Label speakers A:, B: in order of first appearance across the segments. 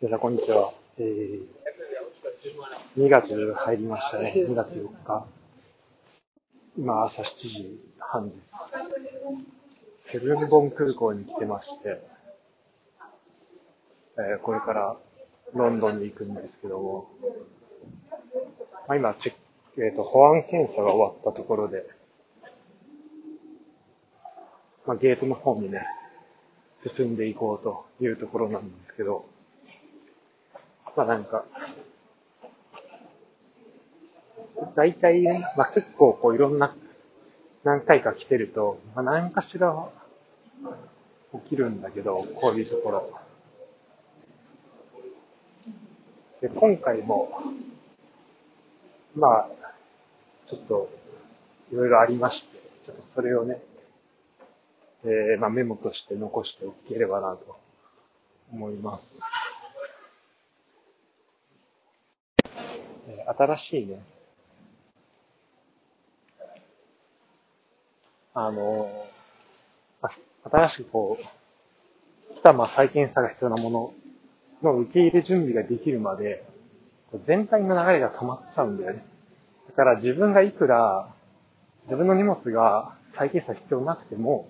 A: 皆さん、こんにちは。えー、2月入りましたね。2月4日。今、朝7時半です。ヘルンボン空港に来てまして、えー、これからロンドンに行くんですけども、まあ、今チェック、えーと、保安検査が終わったところで、まあ、ゲートの方にね、進んでいこうというところなんですけど、まあなんか、大体、まあ結構こういろんな、何回か来てると、まあ何かしら起きるんだけど、こういうところ。で、今回も、まあ、ちょっと、いろいろありまして、ちょっとそれをね、えー、まあメモとして残しておければなと思います。新しいね、あの、新しくこう、来たまあ再検査が必要なものの受け入れ準備ができるまで、全体の流れが止まっちゃうんだよね。だから自分がいくら、自分の荷物が再検査必要なくても、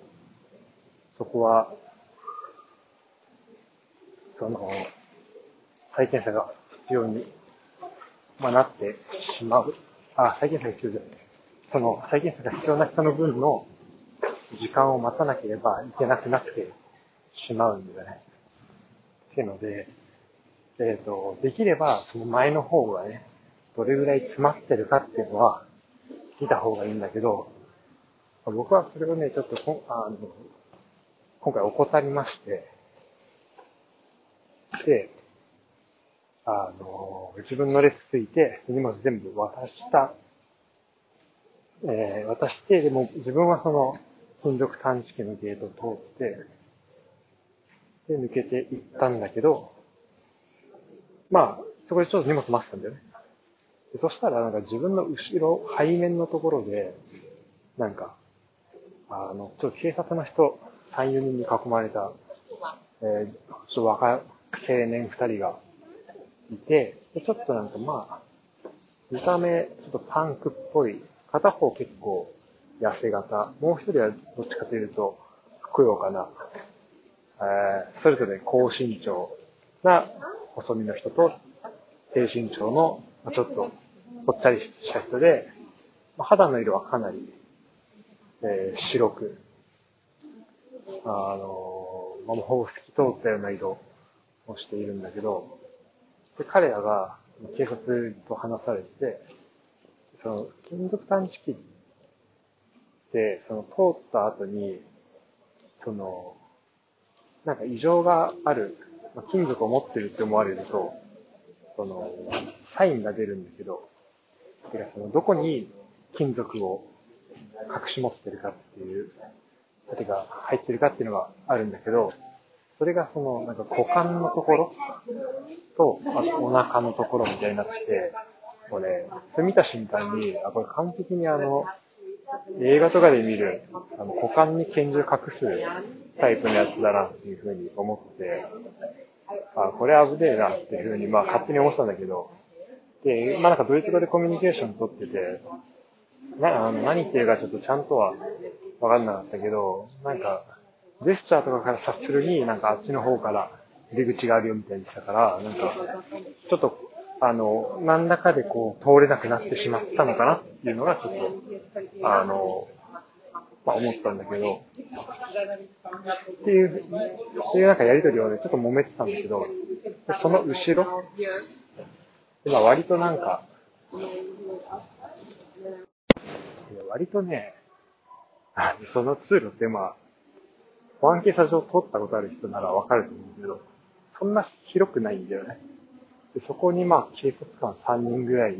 A: そこは、その、再検査が必要にまあ、なってしまう。あ、再検査が必要じゃない。その、再検査が必要な人の分の時間を待たなければいけなくなってしまうんだよね。っていうので、えっ、ー、と、できればその前の方がね、どれぐらい詰まってるかっていうのは見た方がいいんだけど、僕はそれをね、ちょっとあの今回怠りまして、で、あの、自分の列ついて、荷物全部渡した。えー、渡して、でも自分はその、金属探知機のゲートを通って、で、抜けていったんだけど、まあ、そこでちょっと荷物待ってたんだよね。そしたら、なんか自分の後ろ、背面のところで、なんか、あの、ちょっと警察の人、3、4人に囲まれた、えー、ちょっと若い青年2人が、いて、ちょっとなんかまあ、見た目、ちょっとパンクっぽい、片方結構痩せ型、もう一人はどっちかというと、ふくよかな、えー、それぞれ高身長な細身の人と、低身長の、ちょっとぽっちゃりした人で、肌の色はかなり、えー、白く、あの、まあ、ほぼ透き通ったような色をしているんだけど、で、彼らが警察と話されて、その、金属探知機って、その、通った後に、その、なんか異常がある、まあ、金属を持ってるって思われると、その、サインが出るんだけど、てかその、どこに金属を隠し持ってるかっていう、てか入ってるかっていうのがあるんだけど、それがその、なんか股間のところと、あとお腹のところみたいになって、これ、それ見た瞬間に、あ、これ完璧にあの、映画とかで見る、あの、股間に拳銃隠すタイプのやつだなっていうふうに思って、あ、これ危ねえなっていうふうに、まあ勝手に思ってたんだけど、で、まあなんかドイツ語でコミュニケーション取ってて、な、あの、何言ってるかちょっとちゃんとはわかんなかったけど、なんか、ジェスチャーとかから察するに、なんかあっちの方から出口があるよみたいにしたから、なんか、ちょっと、あの、何らかでこう、通れなくなってしまったのかなっていうのが、ちょっと、あの、まあ思ったんだけど、っていう、っていうなんかやりとりをね、ちょっと揉めてたんだけど、その後ろ、今割となんか、割とね、そのツールってまあ、保安警察署を通ったことある人ならわかると思うけど、そんな広くないんだよね。でそこにまあ警察官3人ぐらい、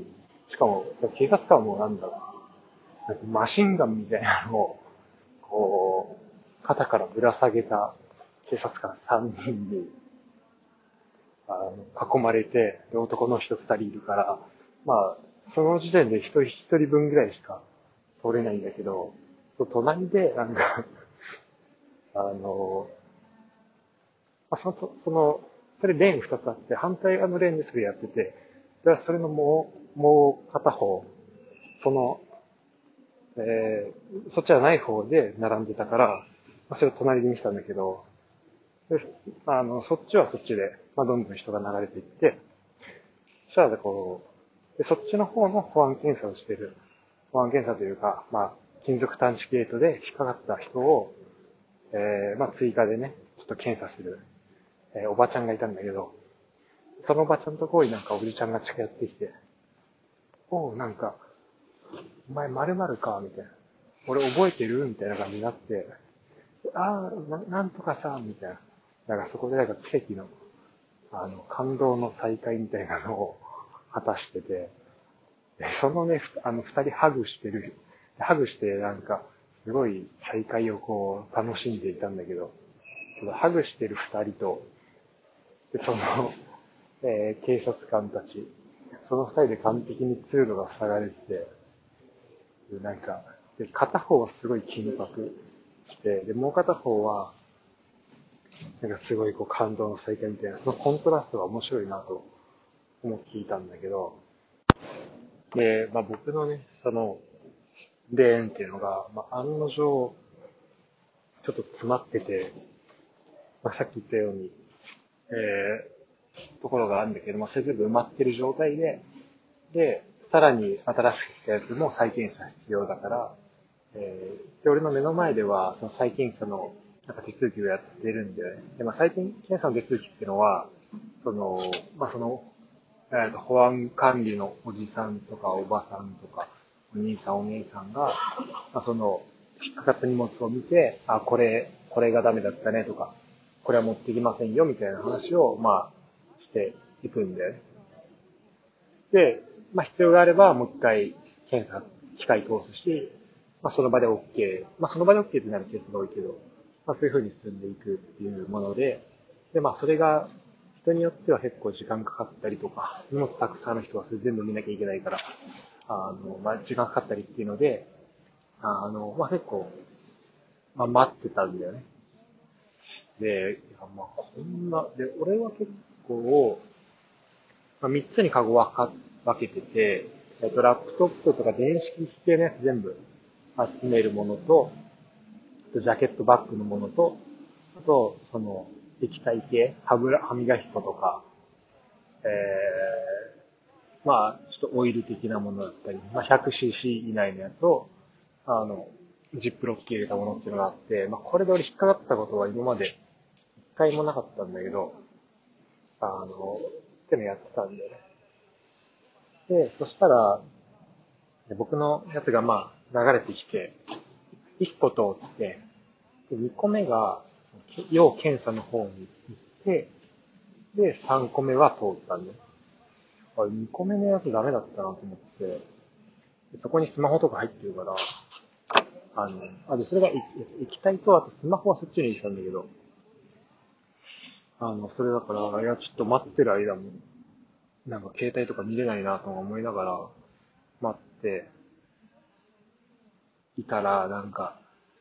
A: しかも警察官もなんだろう、マシンガンみたいなのを、こう、肩からぶら下げた警察官3人に、あの、囲まれて、男の人2人いるから、まあ、その時点で1人1人分ぐらいしか通れないんだけど、隣で、なんかあの、まあ、その、そのそれレーン二つあって、反対側のレーンでそれやってて、でそれのもう、もう片方、その、えー、そっちはない方で並んでたから、まあ、それを隣に見せたんだけど、あの、そっちはそっちで、まあ、どんどん人が流れていって、そしたらこう、でそっちの方の保安検査をしてる、保安検査というか、まあ、金属探知ゲートで引っかかった人を、えー、まあ、追加でね、ちょっと検査する、えー、おばちゃんがいたんだけど、そのおばちゃんとこになんかおじちゃんが近寄ってきて、おう、なんか、お前〇〇か、みたいな。俺覚えてる？みたいな感じになって、ああ、ななんとかさ、みたいな。だからそこでなんか奇跡の、あの、感動の再会みたいなのを果たしてて、そのね、あの、二人ハグしてる、ハグしてなんか、すごい再会をこう、楽しんでいたんだけど、ハグしてる二人と、で、その、えー、警察官たち、その二人で完璧に通路が塞がれてて、なんか、で、片方はすごい緊迫して、で、もう片方は、なんかすごいこう感動の再会みたいな、そのコントラストが面白いなと思っていたんだけど、で、まあ僕のね、その、レーンっていうのが、まあ案の定、ちょっと詰まってて、まあさっき言ったように、えー、ところがあるんだけど、まあそれ全部埋まってる状態で、で、さらに新しく来たやつも再検査必要だから、えー、で、俺の目の前では、その再検査のなんか手続きをやってるんだよね。で、まあ、最近、検査の手続きっていうのは、その、まあ、その、えー、と保安管理のおじさんとかおばさんとか、お兄さんお姉さんが、まあ、その、引っかかった荷物を見て、あ、これ、これがダメだったねとか、これは持ってきませんよみたいな話を、まあ、していくんだよね。で、まあ、必要があれば、もう一回、検査、機械通すし、まあ、その場で OK。まあ、その場で OK ってなるケースが多いけど、まあ、そういう風に進んでいくっていうもので、で、まあ、それが、人によっては結構時間かかったりとか、荷物たくさんの人は全部見なきゃいけないから、あの、まあ、時間かかったりっていうので、あの、まあ、結構、まあ、待ってたんだよね。で、いや、まあ、こんな、で、俺は結構、まあ、3つにカゴ分か、分けてて、えっと、ラップトップとか電子機器系のやつ全部集めるものと、ジャケットバッグのものと、あと、その、液体系、歯ブラ、歯磨き粉とか、えー、まあ、ちょっとオイル的なものだったり、まあ、100cc 以内のやつを、あの、ジップロック入れたものっていうのがあって、まあ、これで俺引っかかったことは今まで一回もなかったんだけど、あの、ってのやってたんだよね。で、そしたら、僕のやつがまあ流れてきて、1個通って、で2個目が、要検査の方に行って、で、3個目は通ったんで。あ、2個目のやつダメだったなと思って、そこにスマホとか入ってるから、あの、あ、で、それが液体と、あとスマホはそっちに入れてたんだけど、あの、それだから、いや、ちょっと待ってる間も、なんか携帯とか見れないなと思いながら、待って、いたら、なんか、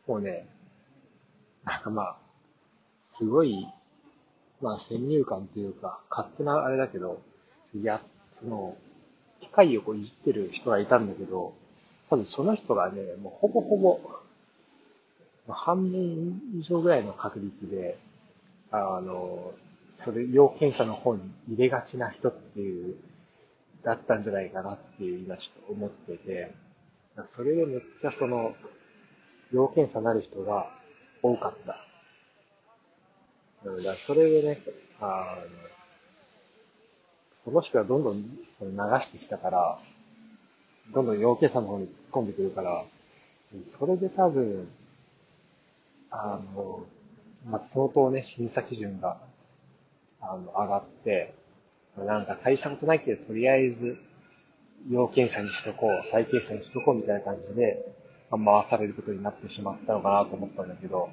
A: もうね、なんかまあ、すごい、まあ先入観というか、勝手なあれだけど、いや、その、機械をこういじってる人がいたんだけど、多分その人がね、もうほぼほぼ、半分以上ぐらいの確率で、あの、それ、要検査の方に入れがちな人っていう、だったんじゃないかなっていう今ちょっと思ってて、それでめっちゃその、要検査なる人が多かった。だからそれでね、あの、その人がどんどん流してきたから、どんどん要検査の方に突っ込んでくるから、それで多分、あの、まあ、相当ね、審査基準が、あの、上がって、なんか大したことないけど、とりあえず、要検査にしとこう、再検査にしとこうみたいな感じで、回されることになってしまったのかなと思ったんだけど、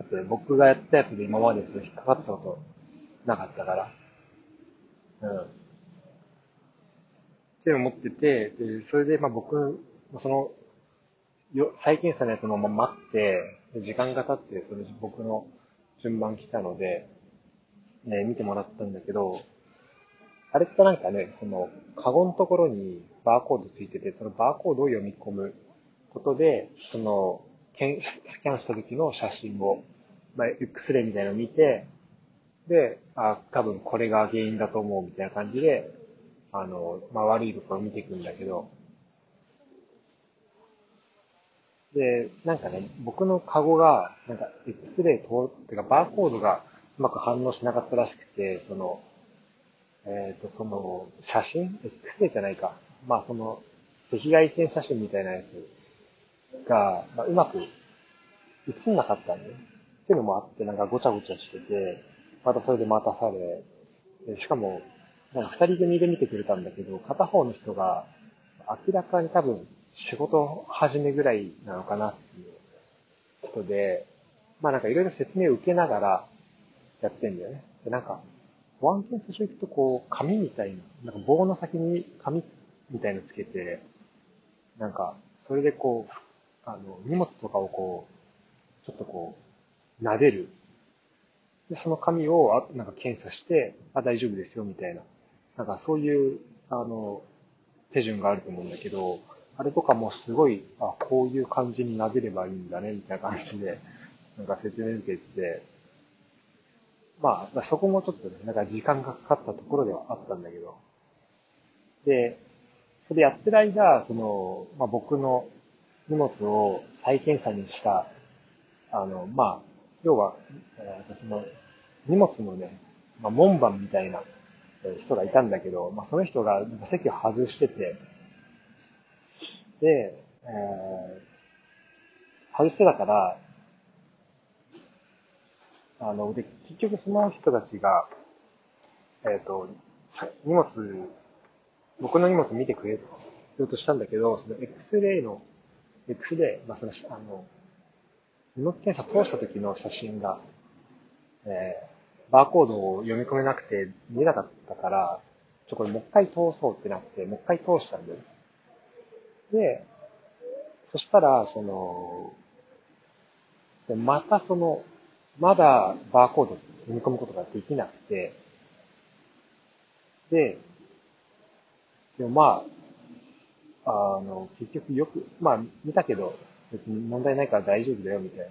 A: だって僕がやったやつで今までそれ引っかかったことなかったから、うん。っていうのを持ってて、で、それでまあ僕、その、よ、再検査のやつのまま待って、時間が経って、それ僕の順番来たので、ね、見てもらったんだけど、あれってなんかね、その、カゴのところにバーコードついてて、そのバーコードを読み込むことで、その、スキャンした時の写真を、まあ、X-ray みたいなのを見て、で、あ、多分これが原因だと思うみたいな感じで、あの、まあ、悪いところを見ていくんだけど、で、なんかね、僕のカゴが、なんか X-ray 通ってかバーコードがうまく反応しなかったらしくて、その、えっ、ー、と、その、写真 ?X-ray じゃないか。まあ、その、赤外線写真みたいなやつが、まあ、うまく映んなかったんで、っていうのもあって、なんかごちゃごちゃしてて、またそれで待たされ、しかも、なんか二人組で見てくれたんだけど、片方の人が明らかに多分仕事始めぐらいなのかなっていう人で、まあなんかいろいろ説明を受けながらやってんだよね。で、なんか、保安検査所行くとこう、紙みたいな、なんか棒の先に紙みたいのつけて、なんか、それでこう、あの、荷物とかをこう、ちょっとこう、撫でる。で、その紙を、あなんか検査して、あ、大丈夫ですよ、みたいな。なんかそういう、あの、手順があると思うんだけど、あれとかもすごい、あ、こういう感じに撫でればいいんだね、みたいな感じで、なんか説明受けて、まあ、そこもちょっとね、なんか時間がかかったところではあったんだけど、で、それやってる間、その、まあ、僕の荷物を再検査にした、あの、まあ、要は、私の荷物のね、まあ、門番みたいな人がいたんだけど、まあ、その人が席を外してて、で、えー、外してたから、あの、で、結局その人たちが、えっ、ー、と、荷物、僕の荷物見てくれようとしたんだけど、その X-ray の、X-ray、まあ、その、あの、荷物検査通した時の写真が、えー、バーコードを読み込めなくて見えなかったから、ちょ、これもう一回通そうってなって、もう一回通したんだよ。で、そしたら、その、またその、まだバーコード読み込むことができなくて、で、でもまあ、あの、結局よく、まあ見たけど、別に問題ないから大丈夫だよみたいな